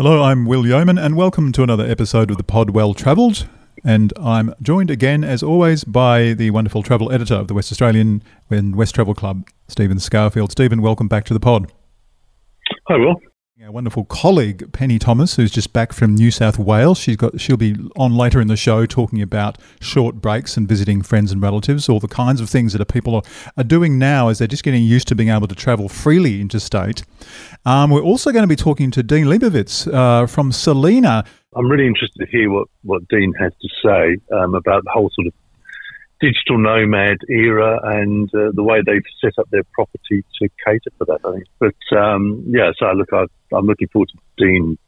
Hello, I'm Will Yeoman, and welcome to another episode of the Pod Well Travelled. And I'm joined again, as always, by the wonderful travel editor of the West Australian and West Travel Club, Stephen Scourfield. Stephen, welcome back to the pod. Hi, Will. Our wonderful colleague Penny Thomas, who's just back from New South Wales, she's got she'll be on later in the show talking about short breaks and visiting friends and relatives, all the kinds of things that people are, are doing now as they're just getting used to being able to travel freely interstate. Um, we're also going to be talking to Dean Leibowitz uh, from Selina. I'm really interested to hear what, what Dean has to say um, about the whole sort of digital nomad era and uh, the way they've set up their property to cater for that. I think, but um, yeah, so look, I, I'm looking forward to Dean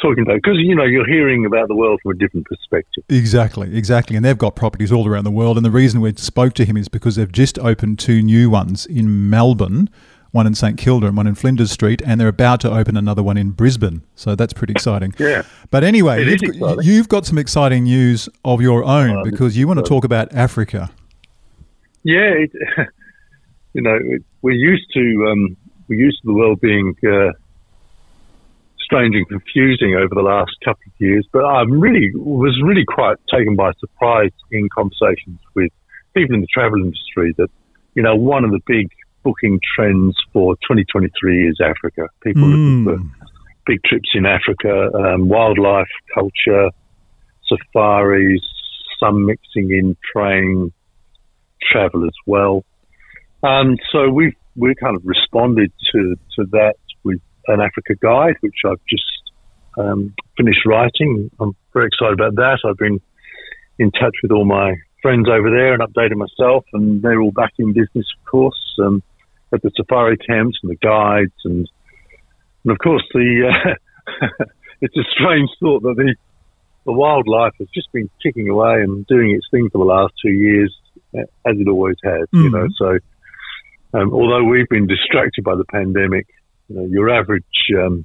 talking about because you know you're hearing about the world from a different perspective. Exactly, exactly, and they've got properties all around the world. And the reason we spoke to him is because they've just opened two new ones in Melbourne one in St Kilda and one in Flinders Street, and they're about to open another one in Brisbane. So that's pretty exciting. Yeah. But anyway, you've, you've, got some exciting news of your own um, because you want to talk about Africa. Yeah, it, you know, it, we're used to um, we're used to the world being uh, strange and confusing over the last couple of years, but I really was really quite taken by surprise in conversations with people in the travel industry that you know one of the big booking trends for 2023 is Africa. People mm. looking for big trips in Africa, um, wildlife, culture, safaris, some mixing in train travel as well. Um, so we've we kind of responded to to that with an Africa guide, which I've just um, finished writing. I'm very excited about that. I've been in touch with all my friends over there and updated myself, and they're all back in business, of course. Um, at the safari camps and the guides, and and of course the uh, it's a strange thought that the the wildlife has just been kicking away and doing its thing for the last two years, as it always has. Mm-hmm. You know, so um, although we've been distracted by the pandemic, you know, your average um,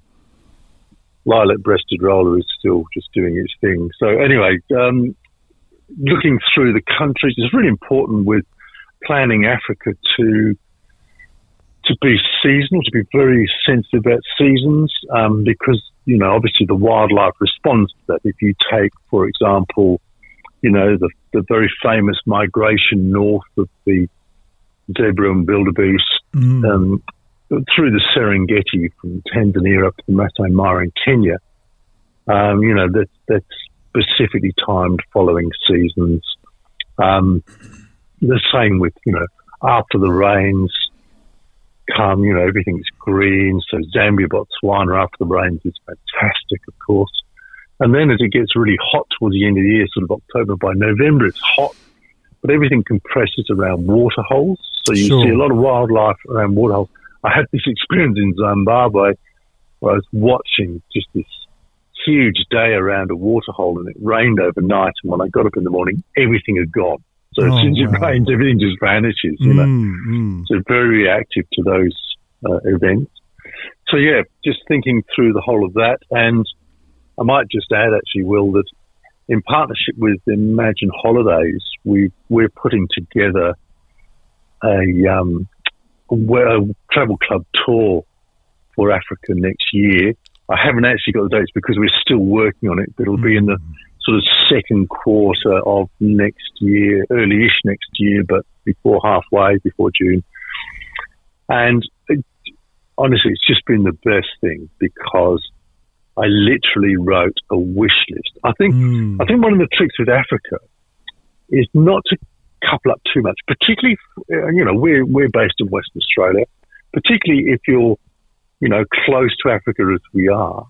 lilac-breasted roller is still just doing its thing. So anyway, um, looking through the countries is really important with planning Africa to to be seasonal, to be very sensitive about seasons, um, because you know obviously the wildlife responds to that. If you take, for example, you know the the very famous migration north of the zebra and wildebeest mm. um, through the Serengeti from Tanzania up to the Masai Mara in Kenya, um, you know that that's specifically timed following seasons. Um, the same with you know after the rains come, you know, everything's green. So Zambia, Botswana after the rains is fantastic, of course. And then as it gets really hot towards the end of the year, sort of October, by November, it's hot, but everything compresses around waterholes. So you sure. see a lot of wildlife around waterholes. I had this experience in Zimbabwe where I was watching just this huge day around a waterhole and it rained overnight. And when I got up in the morning, everything had gone. So oh, as soon as it wow. rains, everything just vanishes, you know. Mm, mm. So very reactive to those uh, events. So yeah, just thinking through the whole of that, and I might just add actually, Will, that in partnership with Imagine Holidays, we we're putting together a, um, a travel club tour for Africa next year. I haven't actually got the dates because we're still working on it, but it'll mm. be in the mm sort of second quarter of next year, early-ish next year, but before halfway, before June. And it, honestly, it's just been the best thing because I literally wrote a wish list. I think mm. I think one of the tricks with Africa is not to couple up too much, particularly you know we're we're based in Western Australia, particularly if you're you know close to Africa as we are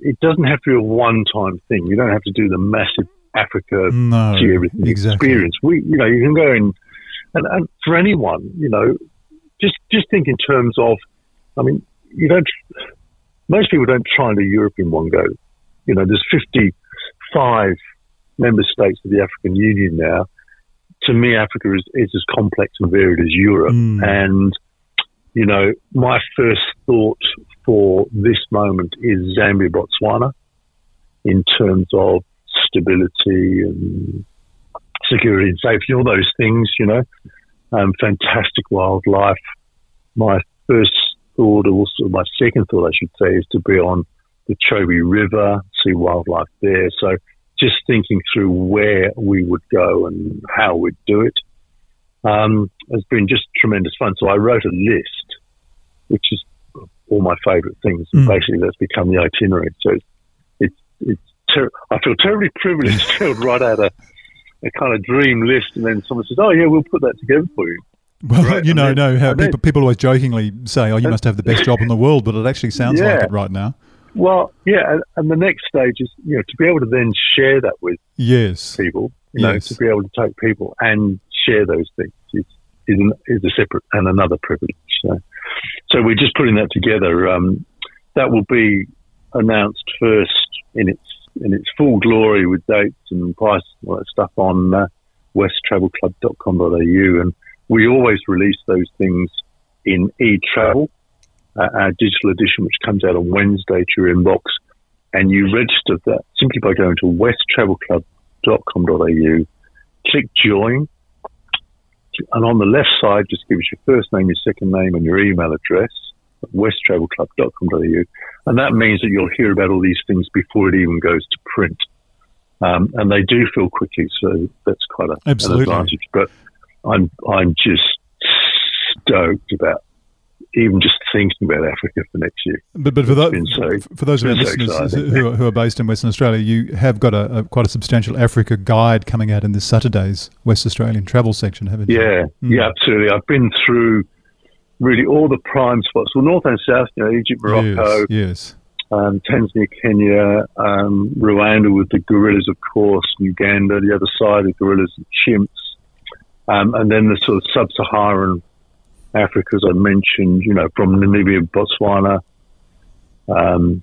it doesn't have to be a one-time thing. You don't have to do the massive Africa no, everything exactly. experience. We, you know, you can go in, and, and for anyone, you know, just just think in terms of, I mean, you don't. Most people don't try and do Europe in one go. You know, there's 55 member states of the African Union now. To me, Africa is, is as complex and varied as Europe, mm. and you know, my first thought for this moment is Zambia, Botswana, in terms of stability and security and safety, all those things, you know, um, fantastic wildlife. My first thought, or also my second thought, I should say, is to be on the Chobe River, see wildlife there. So just thinking through where we would go and how we'd do it um, has been just tremendous fun. So I wrote a list, which is all my favourite things. Mm. Basically, that's become the itinerary. So it's it's, it's ter- I feel terribly privileged to write out a, a kind of dream list, and then someone says, "Oh yeah, we'll put that together for you." Well, right. you know, then, no, how people, people always jokingly say, "Oh, you must have the best job in the world," but it actually sounds yeah. like it right now. Well, yeah, and, and, the next stage is you know to be able to then share that with yes people, you know, to be able to take people and share those things is is, an, is a separate and another privilege. So, so we're just putting that together. Um, that will be announced first in its in its full glory with dates and prices and all that stuff on uh, westtravelclub.com.au, and we always release those things in e-travel uh, our digital edition, which comes out on Wednesday to your inbox. And you register that simply by going to westtravelclub.com.au, click join, and on the left side, just give us your first name, your second name, and your email address at westtravelclub.com.au. And that means that you'll hear about all these things before it even goes to print. Um, and they do fill quickly, so that's quite a, an advantage. But I'm I'm just stoked about even just thinking about Africa for next year. But, but for, those, so, for those of our listeners who, are, who are based in Western Australia, you have got a, a, quite a substantial Africa guide coming out in this Saturday's West Australian travel section, haven't you? Yeah, mm. yeah, absolutely. I've been through really all the prime spots, well, north and south, you know, Egypt, Morocco, yes, yes. Um, Tanzania, Kenya, um, Rwanda with the gorillas, of course, Uganda, the other side, the gorillas and chimps, um, and then the sort of sub-Saharan Africa, as I mentioned, you know, from Namibia, Botswana, um,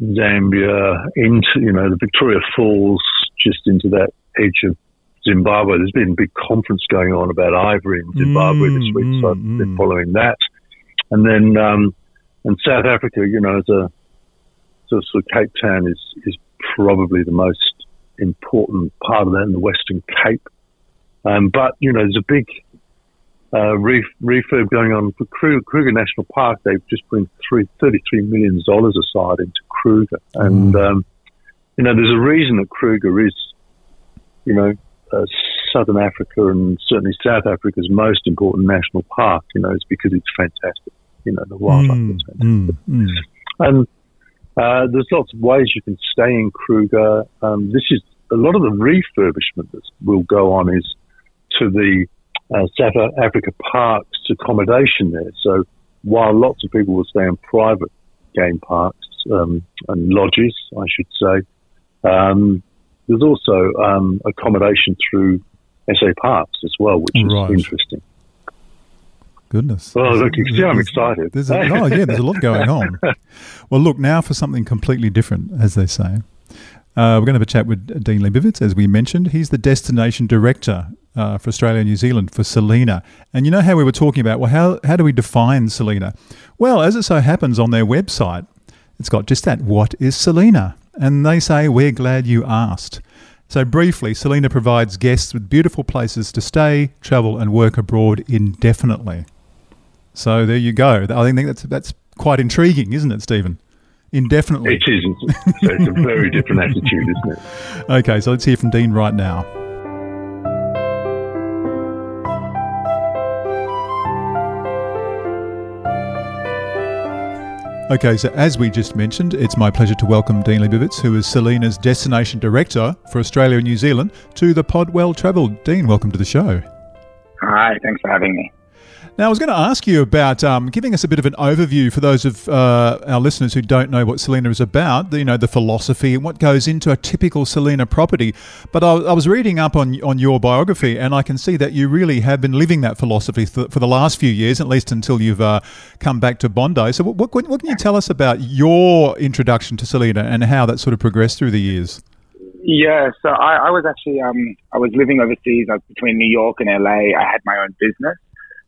Zambia, into, you know, the Victoria Falls, just into that edge of Zimbabwe. There's been a big conference going on about ivory in Zimbabwe mm, this week, mm, so I've mm. been following that. And then, um, and South Africa, you know, as a so, so Cape Town is is probably the most important part of that in the Western Cape. Um, but you know, there's a big uh, refurb going on for Kruger National Park. They've just put three, $33 million aside into Kruger. And, mm. um, you know, there's a reason that Kruger is, you know, uh, Southern Africa and certainly South Africa's most important national park. You know, it's because it's fantastic. You know, the wildlife mm, is fantastic. Mm, mm. And uh, there's lots of ways you can stay in Kruger. Um, this is a lot of the refurbishment that will go on is to the uh, South Africa Parks accommodation there. So while lots of people will stay in private game parks um, and lodges, I should say, um, there's also um, accommodation through SA Parks as well, which is right. interesting. Goodness. Oh, look, you see, I'm excited. There's a, oh, yeah, there's a lot going on. well, look, now for something completely different, as they say. Uh, we're going to have a chat with Dean Leibowitz, as we mentioned. He's the destination director uh, for Australia and New Zealand for Selina. And you know how we were talking about, well, how, how do we define Selina? Well, as it so happens on their website, it's got just that what is Selina? And they say, we're glad you asked. So, briefly, Selina provides guests with beautiful places to stay, travel, and work abroad indefinitely. So, there you go. I think that's, that's quite intriguing, isn't it, Stephen? Indefinitely. It is. So It's a very different attitude, isn't it? Okay, so let's hear from Dean right now. Okay, so as we just mentioned, it's my pleasure to welcome Dean Leibowitz, who is Selina's Destination Director for Australia and New Zealand, to the Pod Well Travelled. Dean, welcome to the show. Hi, thanks for having me. Now, I was going to ask you about um, giving us a bit of an overview for those of uh, our listeners who don't know what Selina is about, you know, the philosophy and what goes into a typical Selina property. But I, I, was reading up on, on your biography, and I can see that you really have been living that philosophy for, for the last few years, at least until you've uh, come back to Bondi. So, what, what, what can you tell us about your introduction to Selina and how that sort of progressed through the years? Yeah, so I, I was actually um, I was living overseas I was between New York and LA. I had my own business,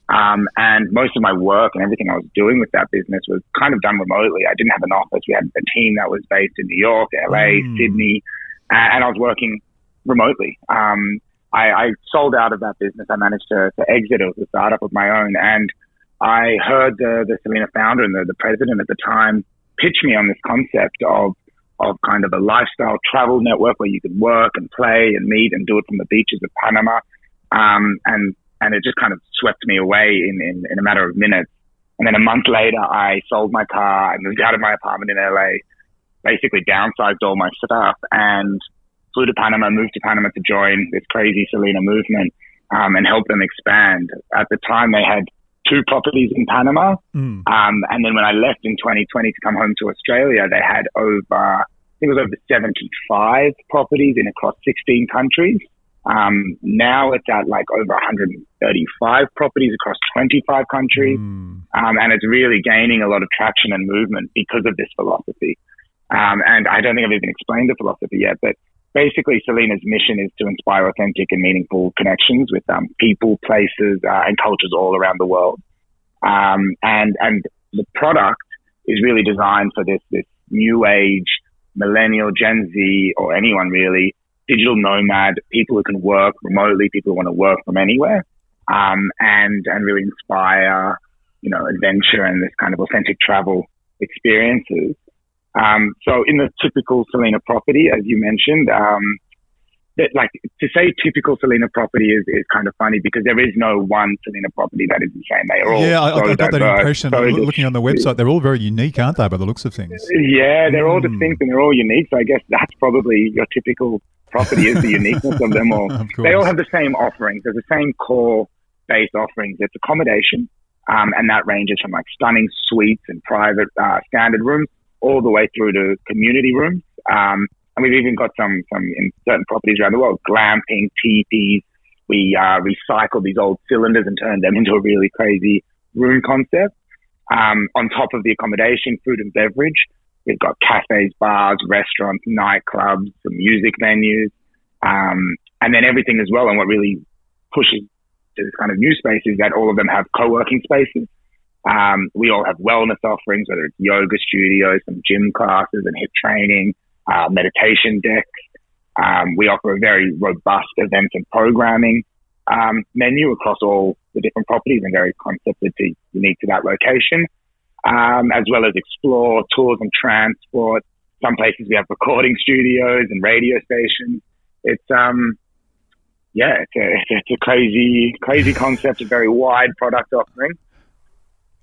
um, and most of my work and everything I was doing with that business was kind of done remotely. I didn't have an office. We had a team that was based in New York, LA, mm. Sydney, and I was working remotely. Um, I, I, sold out of that business. I managed to, to, exit. It was a startup of my own. And I heard the, the Selina founder and the, the president at the time pitch me on this concept of of kind of a lifestyle travel network where you could work and play and meet and do it from the beaches of Panama. Um, and and it just kind of swept me away in, in, in a matter of minutes. And then a month later, I sold my car. I moved out of my apartment in LA, basically downsized all my stuff and flew to Panama, moved to Panama to join this crazy Selina movement um, and help them expand. At the time, they had two properties in Panama. Mm. Um, and then when I left in 2020 to come home to Australia, they had over, I think it was over 75 properties in across 16 countries. Um, now it's at like over 135 properties across 25 countries. Mm. Um, and it's really gaining a lot of traction and movement because of this philosophy. Um, and I don't think I've even explained the philosophy yet, but basically Selina's mission is to inspire authentic and meaningful connections with um, people, places, uh, and cultures all around the world. Um, and and the product is really designed for this this new age millennial, Gen Z, or anyone really, digital nomad, people who can work remotely, people who want to work from anywhere, um, and and really inspire you know adventure and this kind of authentic travel experiences. Um, so in the typical Selina property, as you mentioned, um, that like to say typical Selina property is, is kind of funny because there is no one Selina property that is the same. They are all yeah. I, so I got diverse, that impression so looking on the website. They're all very unique, aren't they? By the looks of things. Yeah, they're mm. all distinct and they're all unique. So I guess that's probably your typical property is the uniqueness of them all. Of they all have the same offerings. There's the same core based offerings. It's accommodation, um, and that ranges from like stunning suites and private uh, standard rooms all the way through to community rooms. Um, and we've even got some, some in certain properties around the world, glamping, teepees. We uh, recycle these old cylinders and turn them into a really crazy room concept. Um, on top of the accommodation, food and beverage, we've got cafes, bars, restaurants, nightclubs, some music venues, um, and then everything as well. And what really pushes to this kind of new space is that all of them have co-working spaces. Um, we all have wellness offerings, whether it's yoga studios, some gym classes and hip training, uh, meditation decks. Um, we offer a very robust events and programming um, menu across all the different properties and very concepted to unique to that location, um, as well as explore tours and transport. Some places we have recording studios and radio stations. It's um, yeah, it's a, it's a crazy, crazy concept, a very wide product offering.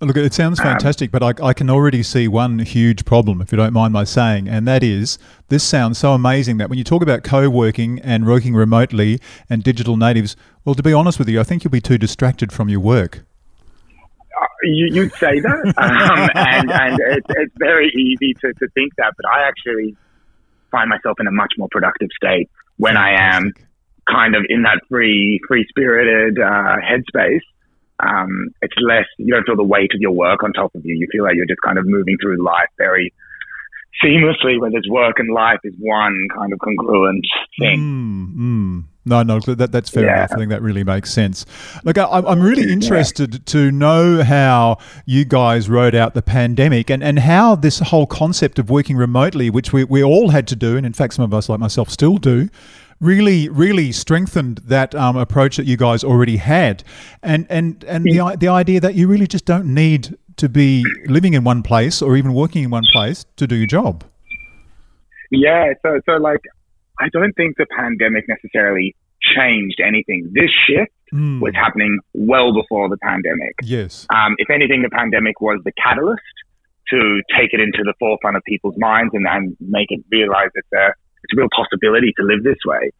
Look, it sounds um, fantastic, um, but I, I, can already see one huge problem, if you don't mind my saying, and that is this sounds so amazing that when you talk about co working and working remotely and digital natives, well, to be honest with you, I think you'll be too distracted from your work. You, would say that, um, and, and it's, it's very easy to, to think that, but I actually find myself in a much more productive state when. I am kind of in that free, free spirited uh, headspace um, it's less, you don't feel the weight of your work on top of you. You feel like you're just kind of moving through life very seamlessly, where there's work and life is one kind of congruent thing. Mm, mm. No, no, that, that's fair yeah. enough. I think that really makes sense. Look, I, I'm really interested yeah. to know how you guys rode out the pandemic and, and how this whole concept of working remotely, which we, we all had to do, and in fact, some of us, like myself, still do, really, really strengthened that um, approach that you guys already had, and and and the the idea that you really just don't need to be living in one place or even working in one place to do your job. Yeah, so so like I don't think the pandemic necessarily changed anything. This shift mm. was happening well before the pandemic. Yes. Um, if anything, the pandemic was the catalyst to take it into the forefront of people's minds and, and make it realize that there it's a real possibility to live this way.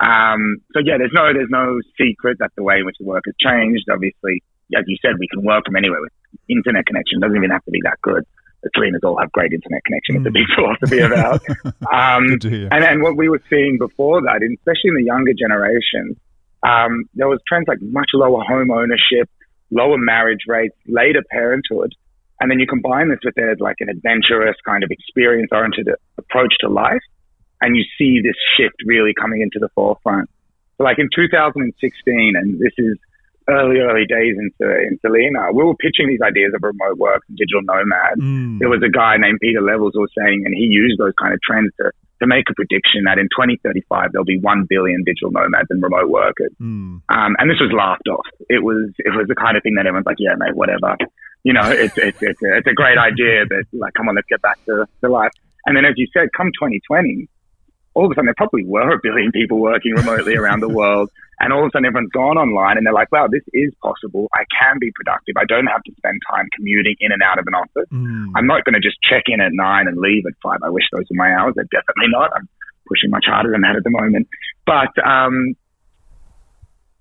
Um, so yeah, there's no there's no secret that the way in which the work has changed. Obviously, as you said, we can work from anywhere with internet connection. It Doesn't even have to be that good. The Selinas all have great internet connection. It's a big philosophy about. Um, and and what we were seeing before that, especially in the younger generation, um, there was trends like much lower home ownership, lower marriage rates, later parenthood, and then you combine this with their like an adventurous kind of experience oriented approach to life and you see this shift really coming into the forefront. So like in 2016, and this is early, early days into in Selina, we were pitching these ideas of remote work and digital nomad. Mm. There was a guy named Pieter Levels who was saying, and he used those kind of trends to to make a prediction that in 2035 there'll be one billion digital nomads and remote workers. Mm. Um, and this was laughed off. It was it was the kind of thing that everyone's like, yeah, mate, whatever. You know, it's it's it's a, it's a great idea, but like, come on, let's get back to, to life. And then, as you said, come 2020, all of a sudden there probably were a billion people working remotely around the world. And all of a sudden everyone's gone online and they're like, wow, this is possible. I can be productive. I don't have to spend time commuting in and out of an office. Mm. I'm not going to just check in at nine and leave at five. I wish those were my hours. They're definitely not. I'm pushing much harder than that at the moment. But, um,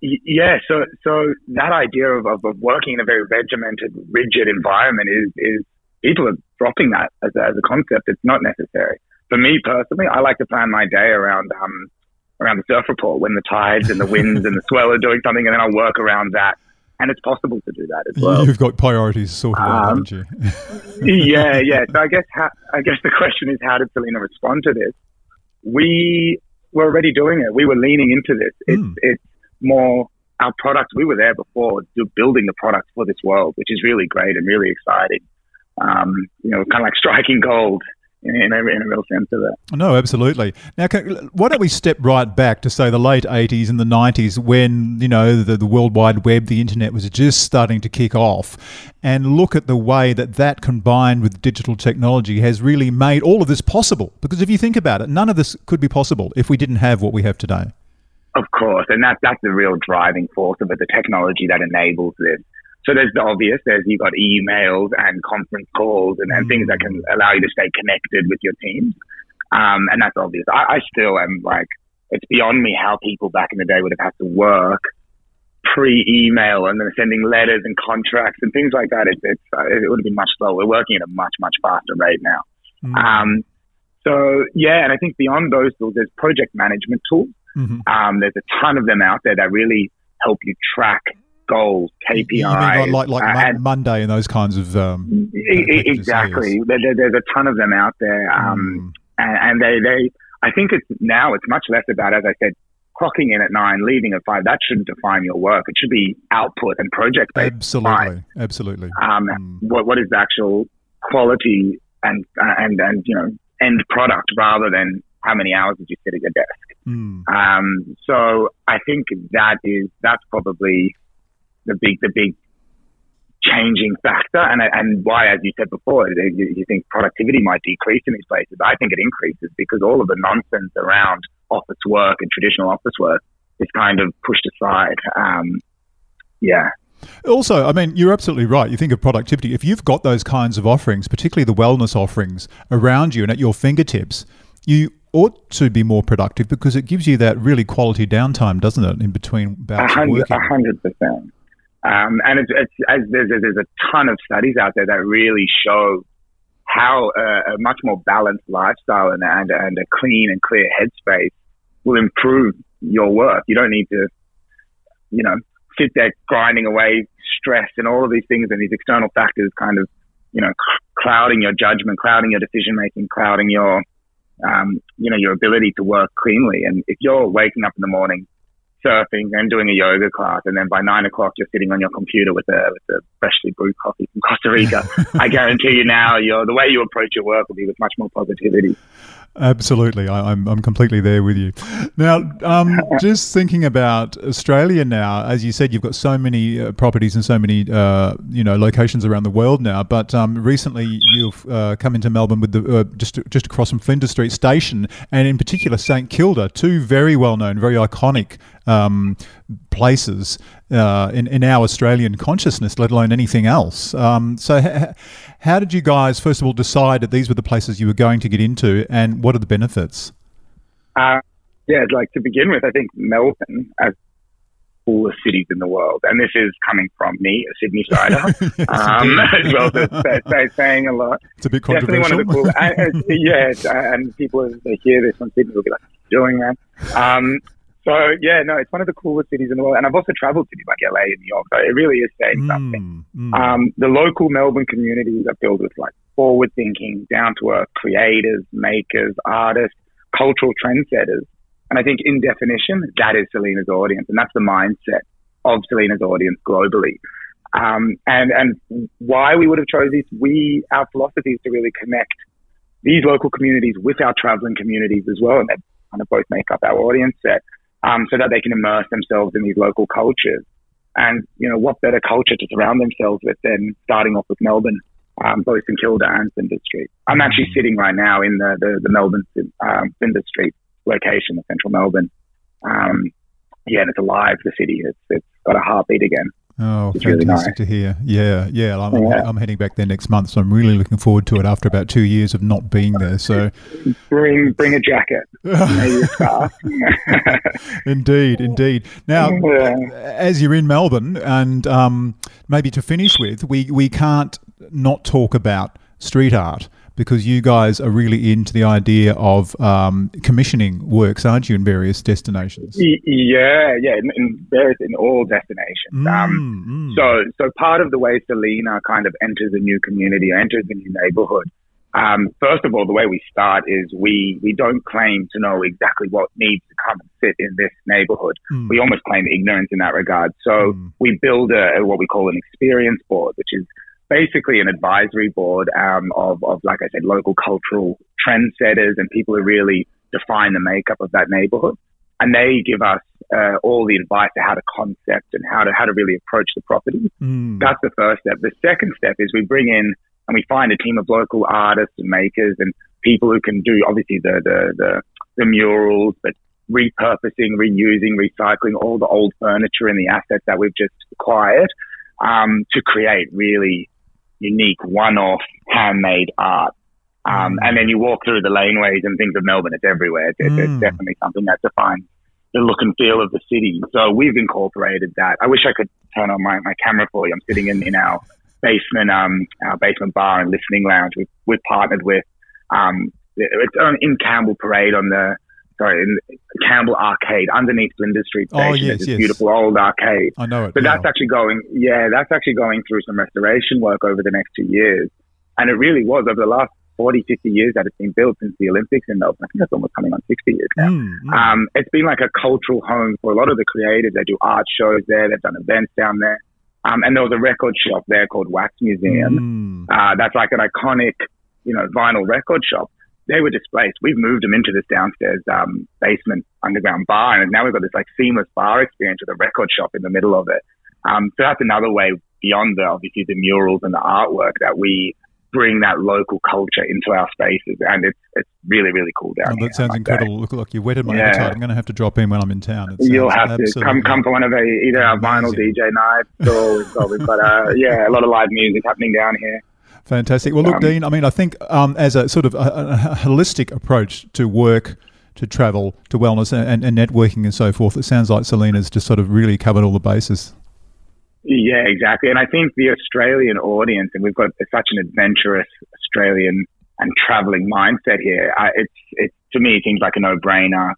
yeah, so so that idea of, of, of, working in a very regimented, rigid environment is is people are dropping that as a, as a concept. It's not necessary. For me personally, I like to plan my day around um, around the surf report when the tides and the winds and the swell are doing something, and then I'll work around that. And it's possible to do that as well. You've got priorities sorted um, out, haven't you? yeah, yeah. So I guess how, I guess the question is, how did Selina respond to this? We were already doing it. We were leaning into this. It's mm. it's more our product. We were there before, building the product for this world, which is really great and really exciting. Um, you know, kind of like striking gold in a, in a real sense of it. No, absolutely. Now, can, why don't we step right back to say the late '80s and the '90s, when you know the, the World Wide Web, the internet was just starting to kick off, and look at the way that that combined with digital technology has really made all of this possible. Because if you think about it, none of this could be possible if we didn't have what we have today. Of course, and that that's the real driving force of it, the technology that enables this. So there's the obvious. There's you've got emails and conference calls and, and mm. things that can allow you to stay connected with your team. Um, and that's obvious. I, I still am like, it's beyond me how people back in the day would have had to work pre-email and then sending letters and contracts and things like that. It, it's, uh, it would have been much slower. We're working at a much, much faster rate now. Mm. Um, so yeah, and I think beyond those tools, there's project management tools. Mm-hmm. Um, there's a ton of them out there that really help you track goals, KPIs. like like uh, Monday and those kinds of. Um, exactly. There, there's a ton of them out there. Um, mm. and, and they, they, I think it's now it's much less about, as I said, clocking in at nine, leaving at five. That shouldn't define your work. It should be output and project based. Absolutely, absolutely. Um, mm. what what is the actual quality and and and you know end product rather than how many hours did you sit at your desk? Mm. Um, so I think that is that's probably the big the big changing factor, and and why, as you said before, you, you think productivity might decrease in these places. I think it increases because all of the nonsense around office work and traditional office work is kind of pushed aside. Um, yeah. Also, I mean, you're absolutely right. You think of productivity. If you've got those kinds of offerings, particularly the wellness offerings around you and at your fingertips, you ought to be more productive because it gives you that really quality downtime, doesn't it, in between bouts of working? A hundred percent. Um, and it's, it's, as there's, there's a ton of studies out there that really show how a, a much more balanced lifestyle and, and, and a clean and clear headspace will improve your work. You don't need to, you know, sit there grinding away stress and all of these things and these external factors kind of, you know, clouding your judgment, clouding your decision making, clouding your, um, you know, your ability to work cleanly. And if you're waking up in the morning surfing and doing a yoga class, and then by nine o'clock you're sitting on your computer with a with a freshly brewed coffee from Costa Rica. I guarantee you now, you're, the way you approach your work will be with much more positivity. Absolutely, I, am I'm, I'm completely there with you. Now, um, just thinking about Australia now, as you said, you've got so many uh, properties and so many uh, you know locations around the world now. But um, recently, you've uh, come into Melbourne with the uh, just just across from Flinders Street Station, and in particular St Kilda, two very well known, very iconic um, places uh, in in our Australian consciousness, let alone anything else. Um, so. Ha- how did you guys, first of all, decide that these were the places you were going to get into, and what are the benefits? Uh, yeah, like to begin with, I think Melbourne, as the coolest cities in the world, and this is coming from me, a Sydney sider, um, as well as say, saying a lot. It's a bit controversial. Definitely one of the cool, yes, and people as they hear this from Sydney will be like, "Doing that." Um, so yeah, no, it's one of the coolest cities in the world, and I've also travelled to like LA and New York. So it really is saying mm, something. Mm. Um, the local Melbourne communities are filled with like forward-thinking, down-to-earth creators, makers, artists, cultural trendsetters, and I think in definition, that is Selina's audience, and that's the mindset of Selina's audience globally. Um, and and why we would have chosen this, we our philosophy is to really connect these local communities with our traveling communities as well, and they kind of both make up our audience set, um, so that they can immerse themselves in these local cultures. And you know, what better culture to surround themselves with than starting off with Melbourne, um, both St Kilda and Flinders Street. I'm actually sitting right now in the the, the Melbourne um, Flinders Street location, of central Melbourne. Um, yeah, and it's alive. The city, it's it's got a heartbeat again. Oh, it's fantastic really nice. to hear. Yeah, yeah I'm, yeah. I'm heading back there next month, so I'm really looking forward to it after about two years of not being there. So bring bring a jacket, maybe a scarf. indeed, indeed. Now, yeah. as you're in Melbourne, and um, maybe to finish with, we we can't not talk about street art because you guys are really into the idea of um, commissioning works, aren't you, in various destinations? Yeah, yeah, in, in various in all destinations. Mm, um, mm. So, so part of the way Selina kind of enters a new community, enters a new neighborhood. Um, first of all, the way we start is we we don't claim to know exactly what needs to come and sit in this neighborhood. Mm. We almost claim ignorance in that regard. So mm. we build a, what we call an experience board, which is basically an advisory board um, of, of, like I said, local cultural trendsetters and people who really define the makeup of that neighborhood. And they give us uh, all the advice to how to concept and how to how to really approach the property. Mm. That's the first step. The second step is we bring in and we find a team of local artists and makers and people who can do obviously the the the, the murals, but repurposing, reusing, recycling all the old furniture and the assets that we've just acquired um, to create really unique, one-off, handmade art. Um, mm. and then you walk through the laneways and things of Melbourne. It's everywhere. It's, mm. it's definitely something that defines the look and feel of the city. So we've incorporated that. I wish I could turn on my, my camera for you. I'm sitting in, in our basement, um, our basement bar and listening lounge. We've, we've partnered with, um, it's on, in Campbell Parade on the sorry, in Campbell Arcade underneath Flinders Street oh, Station. Oh, yes, yes. beautiful old arcade. I know it. But that's actually going, yeah, that's actually going through some restoration work over the next two years. And it really was over the last 40, 50 years that it's been built since the Olympics in Melbourne. I think that's almost coming on 60 years now. Mm, mm. Um, it's been like a cultural home for a lot of the creators. They do art shows there. They've done events down there. Um, and there was a record shop there called Wax Museum. Mm. Uh, that's like an iconic, you know, vinyl record shop they were displaced. We've moved them into this downstairs um, basement underground bar, and now we've got this like seamless bar experience with a record shop in the middle of it. Um, so that's another way beyond the obviously the murals and the artwork that we bring that local culture into our spaces, and it's it's really really cool down oh, That sounds incredible. Look, look, you whetted my yeah. appetite. I'm going to have to drop in when I'm in town. You'll have to come come for one of the, either our vinyl DJ nights or we've got, we've got uh, yeah a lot of live music happening down here. Fantastic. Well, look, um, Dean, I mean, I think um, as a sort of a, a, holistic approach to work, to travel, to wellness and, and, networking and so forth, it sounds like Selina's just sort of really covered all the bases. Yeah, exactly. And I think the Australian audience, and we've got such an adventurous Australian and traveling mindset here, uh, it's, it's, to me, it seems like a no brainer.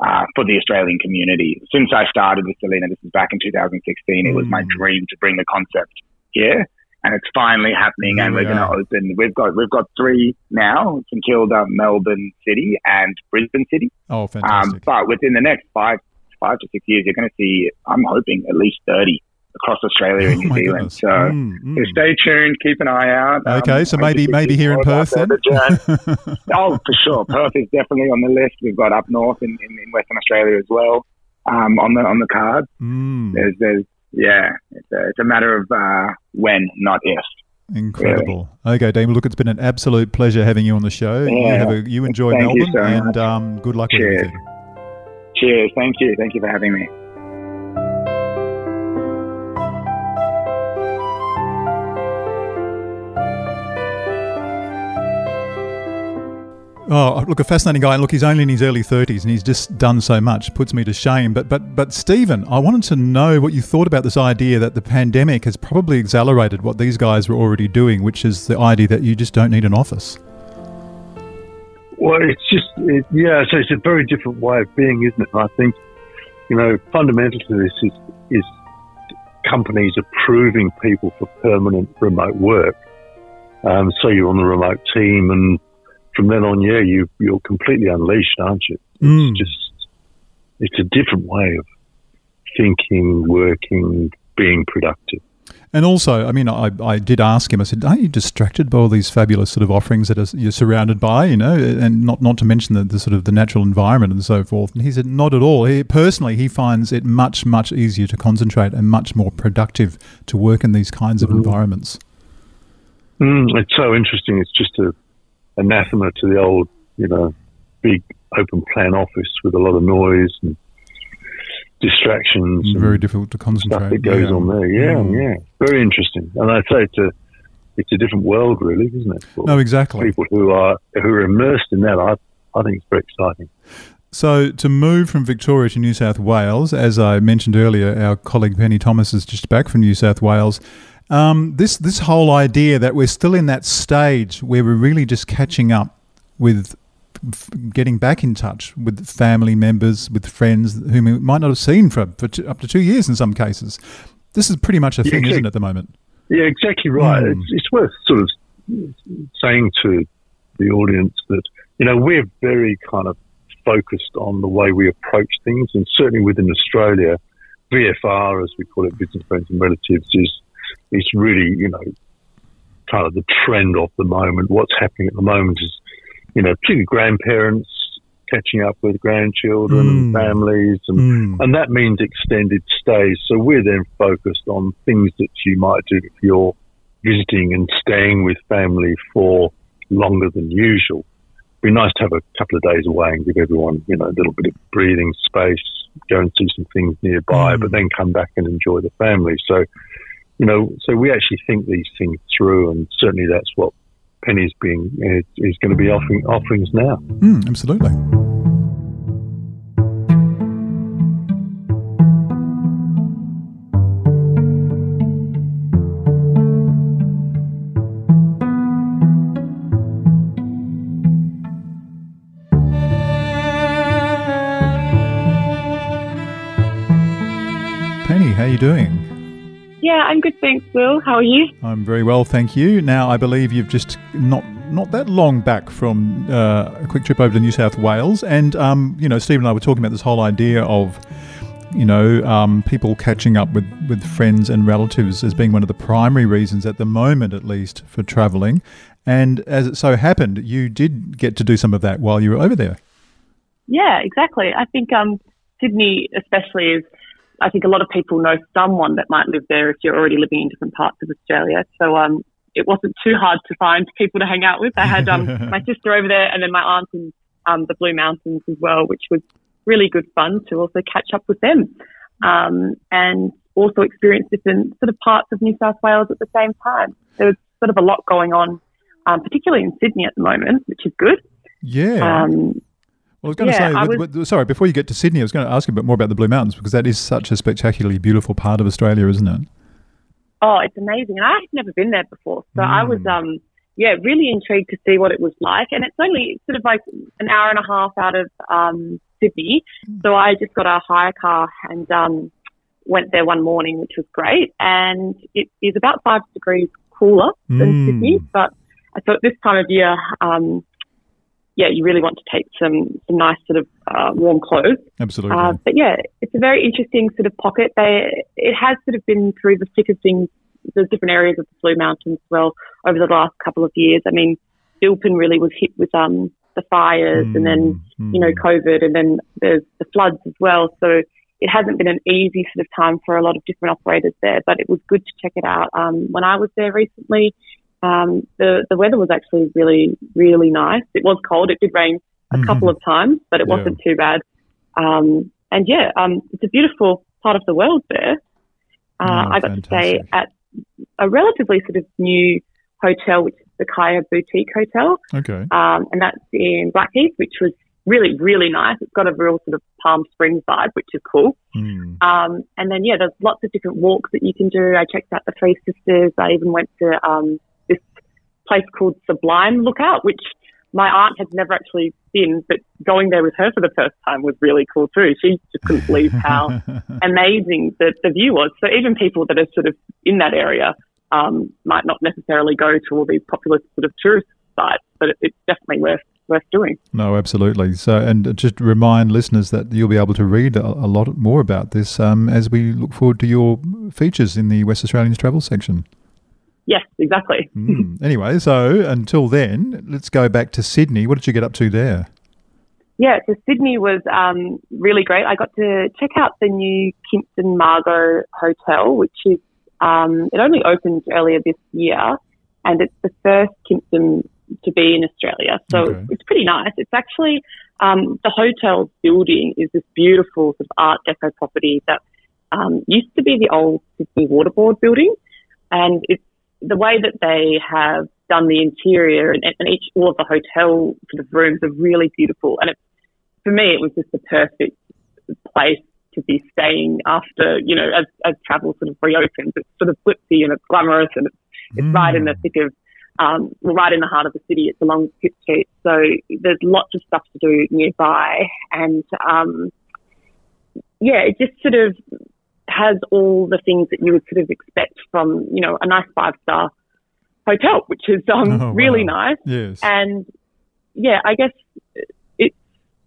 Uh, for the Australian community. Since I started with Selina, this was back in 2016, it was my mm. dream to bring the concept here and it's finally happening. and we're going to open. We've got we've got three now: St Kilda, Melbourne City, and Brisbane City. Oh, um, fantastic! Um, but within the next five five to six years, you're going to see. I'm hoping at least thirty across Australia and oh, New Zealand. So, mm, mm. so, stay tuned, keep an eye out. Okay, um, so maybe maybe here in Perth then. oh, for sure, Perth is definitely on the list. We've got up north in, in, in Western Australia as well um, on the on the card. Mm. There's there's yeah, it's a, it's a matter of uh, when, not if. Incredible. Really. Okay, Damon. Look, it's been an absolute pleasure having you on the show. Yeah. You have a, you enjoy Thank Melbourne, you so and um, good luck Cheers. with everything. Cheers. Thank you. Thank you for having me. Oh, look, a fascinating guy. And look, he's only in his early 30s and he's just done so much. Puts me to shame. But, but, but Stephen, I wanted to know what you thought about this idea that the pandemic has probably accelerated what these guys were already doing, which is the idea that you just don't need an office. Well, it's just, it, yeah, so it's a very different way of being, isn't it? I think, you know, fundamental to this is, is companies approving people for permanent remote work. Um, so you're on the remote team and from then on, yeah, you you're completely unleashed, aren't you? Mm. It's just it's a different way of thinking, working, being productive. And also, I mean, I, I did ask him. I said, "Aren't you distracted by all these fabulous sort of offerings that are, you're surrounded by? You know, and not not to mention the, the sort of the natural environment and so forth." And he said, "Not at all. He, personally, he finds it much much easier to concentrate and much more productive to work in these kinds of mm. environments." Mm, it's so interesting. It's just a anathema to the old, you know, big open plan office with a lot of noise and distractions. very difficult to concentrate. Stuff that goes yeah. on there. Yeah, mm. yeah. Very interesting. And I'd say it's a, it's a different world, really, isn't it? For no, exactly. People who are who are immersed in that, I, I think it's very exciting. So, to move from Victoria to New South Wales, as I mentioned earlier, our colleague Penny Thomas is just back from New South Wales. Um, this this whole idea that we're still in that stage where we're really just catching up with getting back in touch with family members, with friends whom we might not have seen for, for two, up to two years in some cases. This is pretty much a yeah, thing, exactly. isn't it, at the moment? Yeah, exactly right. Mm. It's, it's worth sort of saying to the audience that, you know, we're very kind of focused on the way we approach things, and certainly within Australia, VFR, as we call it, business friends and relatives, is is really, you know, kind of the trend of the moment. What's happening at the moment is you know, particularly grandparents catching up with grandchildren mm. and families, and, mm. and that means extended stays. So we're then focused on things that you might do if you're visiting and staying with family for longer than usual. It'd be nice to have a couple of days away and give everyone, you know, a little bit of breathing space, go and see some things nearby, mm. but then come back and enjoy the family. So, you know, so we actually think these things through, and certainly that's what Penny's being is, going to be offering offerings now. Mm, absolutely. Penny, how are you doing? Yeah, I'm good, thanks, Will. How are you? I'm very well, thank you. Now, I believe you've just not not that long back from uh, a quick trip over to New South Wales, and um, you know, Steve and I were talking about this whole idea of you know, um, people catching up with, with friends and relatives as being one of the primary reasons at the moment, at least, for travelling. And as it so happened, you did get to do some of that while you were over there. Yeah, exactly. I think um, Sydney, especially, is I think a lot of people know someone that might live there if you're already living in different parts of Australia. So um, it wasn't too hard to find people to hang out with. I had um, my sister over there and then my aunt in um, the Blue Mountains as well, which was really good fun to also catch up with them um, and also experience different sort of parts of New South Wales at the same time. There was sort of a lot going on, um, particularly in Sydney at the moment, which is good. Yeah. Well, I was going yeah, to say, was, sorry, before you get to Sydney, I was going to ask you a bit more about the Blue Mountains because that is such a spectacularly beautiful part of Australia, isn't it? Oh, it's amazing. And I had never been there before. So mm. I was, um, yeah, really intrigued to see what it was like. And it's only sort of like an hour and a half out of um, Sydney. Mm. So I just got a hire car and um, went there one morning, which was great. And it is about five degrees cooler than mm. Sydney. But I thought this time of year, um, yeah, you really want to take some, some nice sort of uh, warm clothes. Absolutely. Uh, but yeah, it's a very interesting sort of pocket. They, it has sort of been through the thick of things, the different areas of the Blue Mountains as well over the last couple of years. I mean, Bilpin really was hit with um, the fires mm, and then, mm. you know, mm. COVID and then there's the floods as well. So it hasn't been an easy sort of time for a lot of different operators there, but it was good to check it out. Um, when I was there recently, um, the the weather was actually really really nice. It was cold. It did rain a mm-hmm. couple of times, but it wasn't too bad. Um, and yeah, um, it's a beautiful part of the world there. Uh, oh, I got fantastic. to stay at a relatively sort of new hotel, which is the Kyah Boutique Hotel. Okay. Um, and that's in Blackheath, which was really, really nice. It's got a real sort of Palm Springs vibe, which is cool. Mm. Um, and then, yeah, there's lots of different walks that you can do. I checked out the Three Sisters. I even went to um, place called Sublime Lookout, which my aunt had never actually been, but going there with her for the first time was really cool too. She just couldn't believe how amazing the, the view was. So even people that are sort of in that area um, might not necessarily go to all these popular sort of tourist sites, but it, it's definitely worth worth doing. No, absolutely. So, and just remind listeners that you'll be able to read a, a lot more about this um, as we look forward to your features in the West Australians travel section. Yes, exactly. Mm. Anyway, so until then, let's go back to Sydney. What did you get up to there? Yeah, so Sydney was um, really great. I got to check out the new Kimpton Margot Hotel, which is um, it only opened earlier this year, and it's the first Kimpton to be in Australia. So okay. it's pretty nice. It's actually um, the hotel building is this beautiful sort of Art Deco property that um, used to be the old Sydney Waterboard building, and it's the way that they have done the interior and, and each all of the hotel sort of rooms are really beautiful. And it, for me, it was just the perfect place to be staying after, you know, as, as travel sort of reopens. It's sort of glitzy and it's glamorous and it's, it's mm. right in the thick of, um, right in the heart of the city. It's along Pitt Street. So there's lots of stuff to do nearby. And, um, yeah, it just sort of has all the things that you would sort of expect from, you know, a nice five star hotel, which is um, oh, really wow. nice. Yes. And yeah, I guess it's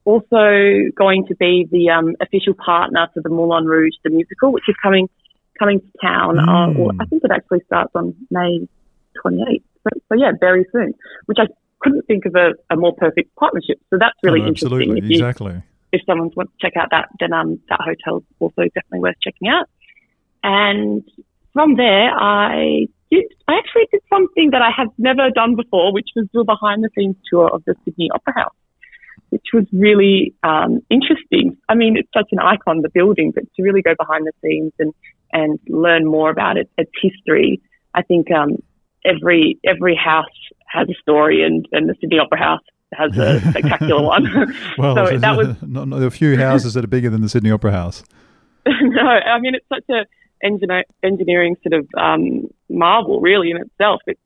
also going to be the um, official partner for the Moulin Rouge, the musical, which is coming coming to town. Mm. Uh, or I think it actually starts on May 28th. So, so, yeah, very soon, which I couldn't think of a, a more perfect partnership. So that's really oh, interesting. If you, exactly. If someone wants to check out that, then um, that hotel is also definitely worth checking out. And from there, I did, I actually did something that I have never done before, which was do a behind the scenes tour of the Sydney Opera House, which was really um, interesting. I mean, it's such an icon, the building, but to really go behind the scenes and, and learn more about it, its history. I think um, every every house has a story, and, and the Sydney Opera House has a spectacular one. well, so that was not, not, a few houses that are bigger than the Sydney Opera House. no, I mean it's such a engineer, engineering sort of um, marvel, really, in itself. It,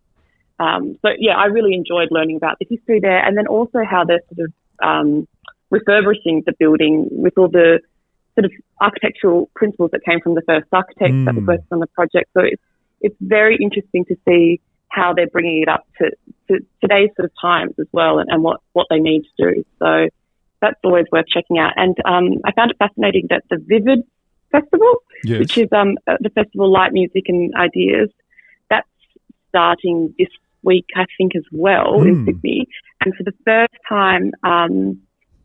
um, so, yeah, I really enjoyed learning about the history there and then also how they're sort of um, refurbishing the building with all the sort of architectural principles that came from the first architect mm. that was working on the project. So it's, it's very interesting to see how they're bringing it up to, to today's sort of times as well and, and, what, what they need to do. So that's always worth checking out. And um, I found it fascinating that the Vivid Festival, yes. which is um, uh, the Festival Light Music and Ideas. That's starting this week, I think, as well mm. in hmm. Sydney. And for the first time um,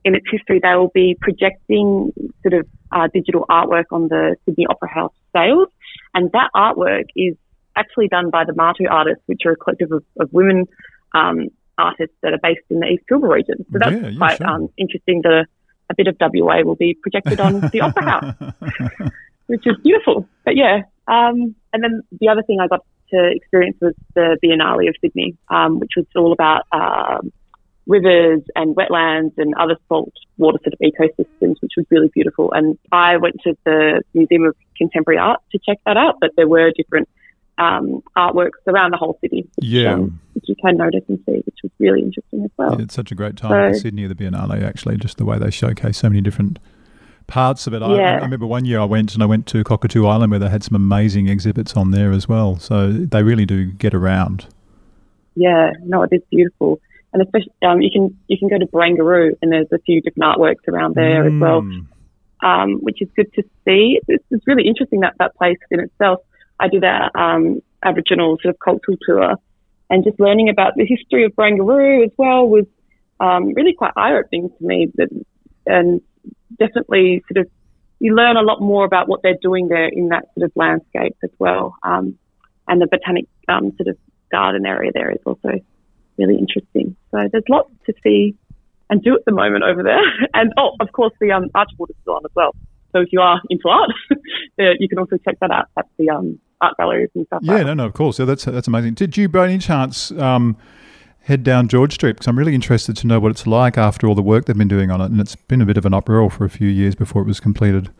in its history, they will be projecting sort of uh, digital artwork on the Sydney Opera House sails. And that artwork is actually done by the Martu artists, which are a collective of, of women um, artists that are based in the East Pilbara region. So that's yeah, yeah, quite sure. um, interesting to a bit of WA will be projected on the Opera House, which is beautiful. But yeah, um, and then the other thing I got to experience was the Biennale of Sydney, um, which was all about um, rivers and wetlands and other salt water sort of ecosystems, which was really beautiful. And I went to the Museum of Contemporary Art to check that out, but there were different um, artworks around the whole city. Which, yeah. Um, which you can notice and see, which was really interesting as well. Yeah, it's such a great time so, at Sydney, the Biennale, actually, just the way they showcase so many different parts of it. I, yeah. I, remember one year I went and I went to Cockatoo Island where they had some amazing exhibits on there as well. So they really do get around. Yeah, no, it is beautiful. And especially, um, you can you can go to Barangaroo and there's a few different artworks around there mm. as well, mm. um, which is good to see. It's, it's really interesting that that place in itself. I did a um, Aboriginal sort of cultural tour, and just learning about the history of Barangaroo as well was um, really quite eye-opening to me. But, and definitely sort of you learn a lot more about what they're doing there in that sort of landscape as well. Um, and the botanic um, sort of garden area there is also really interesting. So there's lots to see and do at the moment over there. And oh, of course, the um, Archibald is still on as well. So if you are into art, you can also check that out at the um, art galleries and stuff. Yeah, like no, no, of course. Yeah, that's that's amazing. Did you, by any chance, um, head down George Street? Because I'm really interested to know what it's like after all the work they've been doing on it, and it's been a bit of an uproar for a few years before it was completed.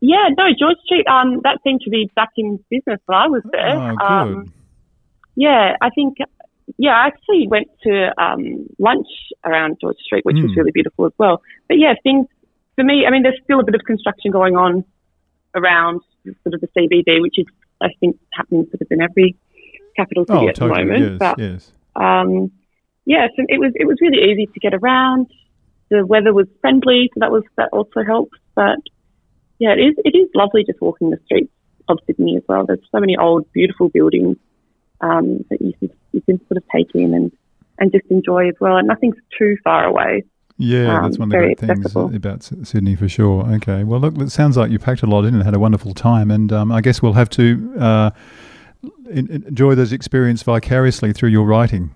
Yeah, no, George Street. Um, that seemed to be back in business when I was there. Oh, good. Um, yeah, I think. Yeah, I actually went to um, lunch around George Street, which mm. was hmm. really beautiful as well. But yeah, things for me, I mean, there's still a bit of construction going on around sort of the CBD, which is, I think, happening sort of in every capital city oh, at totally, the moment. Yes, but, yes. Um, yeah, so it was it was really easy to get around. The weather was friendly, so that was that also helped. But yeah, it is it is lovely just walking the streets of Sydney as well. There's so many old, beautiful buildings um, that you can you can sort of take in and and just enjoy as well. And nothing's too far away. Yeah, um, that's one of the great accessible. things about Sydney for sure. Okay, well, look, it sounds like you packed a lot in and had a wonderful time, and um, I guess we'll have to uh, enjoy those experiences vicariously through your writing.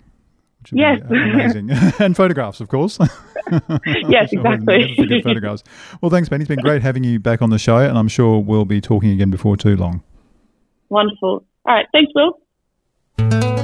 Yes, amazing, and photographs, of course. yes, exactly. Good photographs. Well, thanks, Penny. It's been great having you back on the show, and I'm sure we'll be talking again before too long. Wonderful. All right, thanks, Will.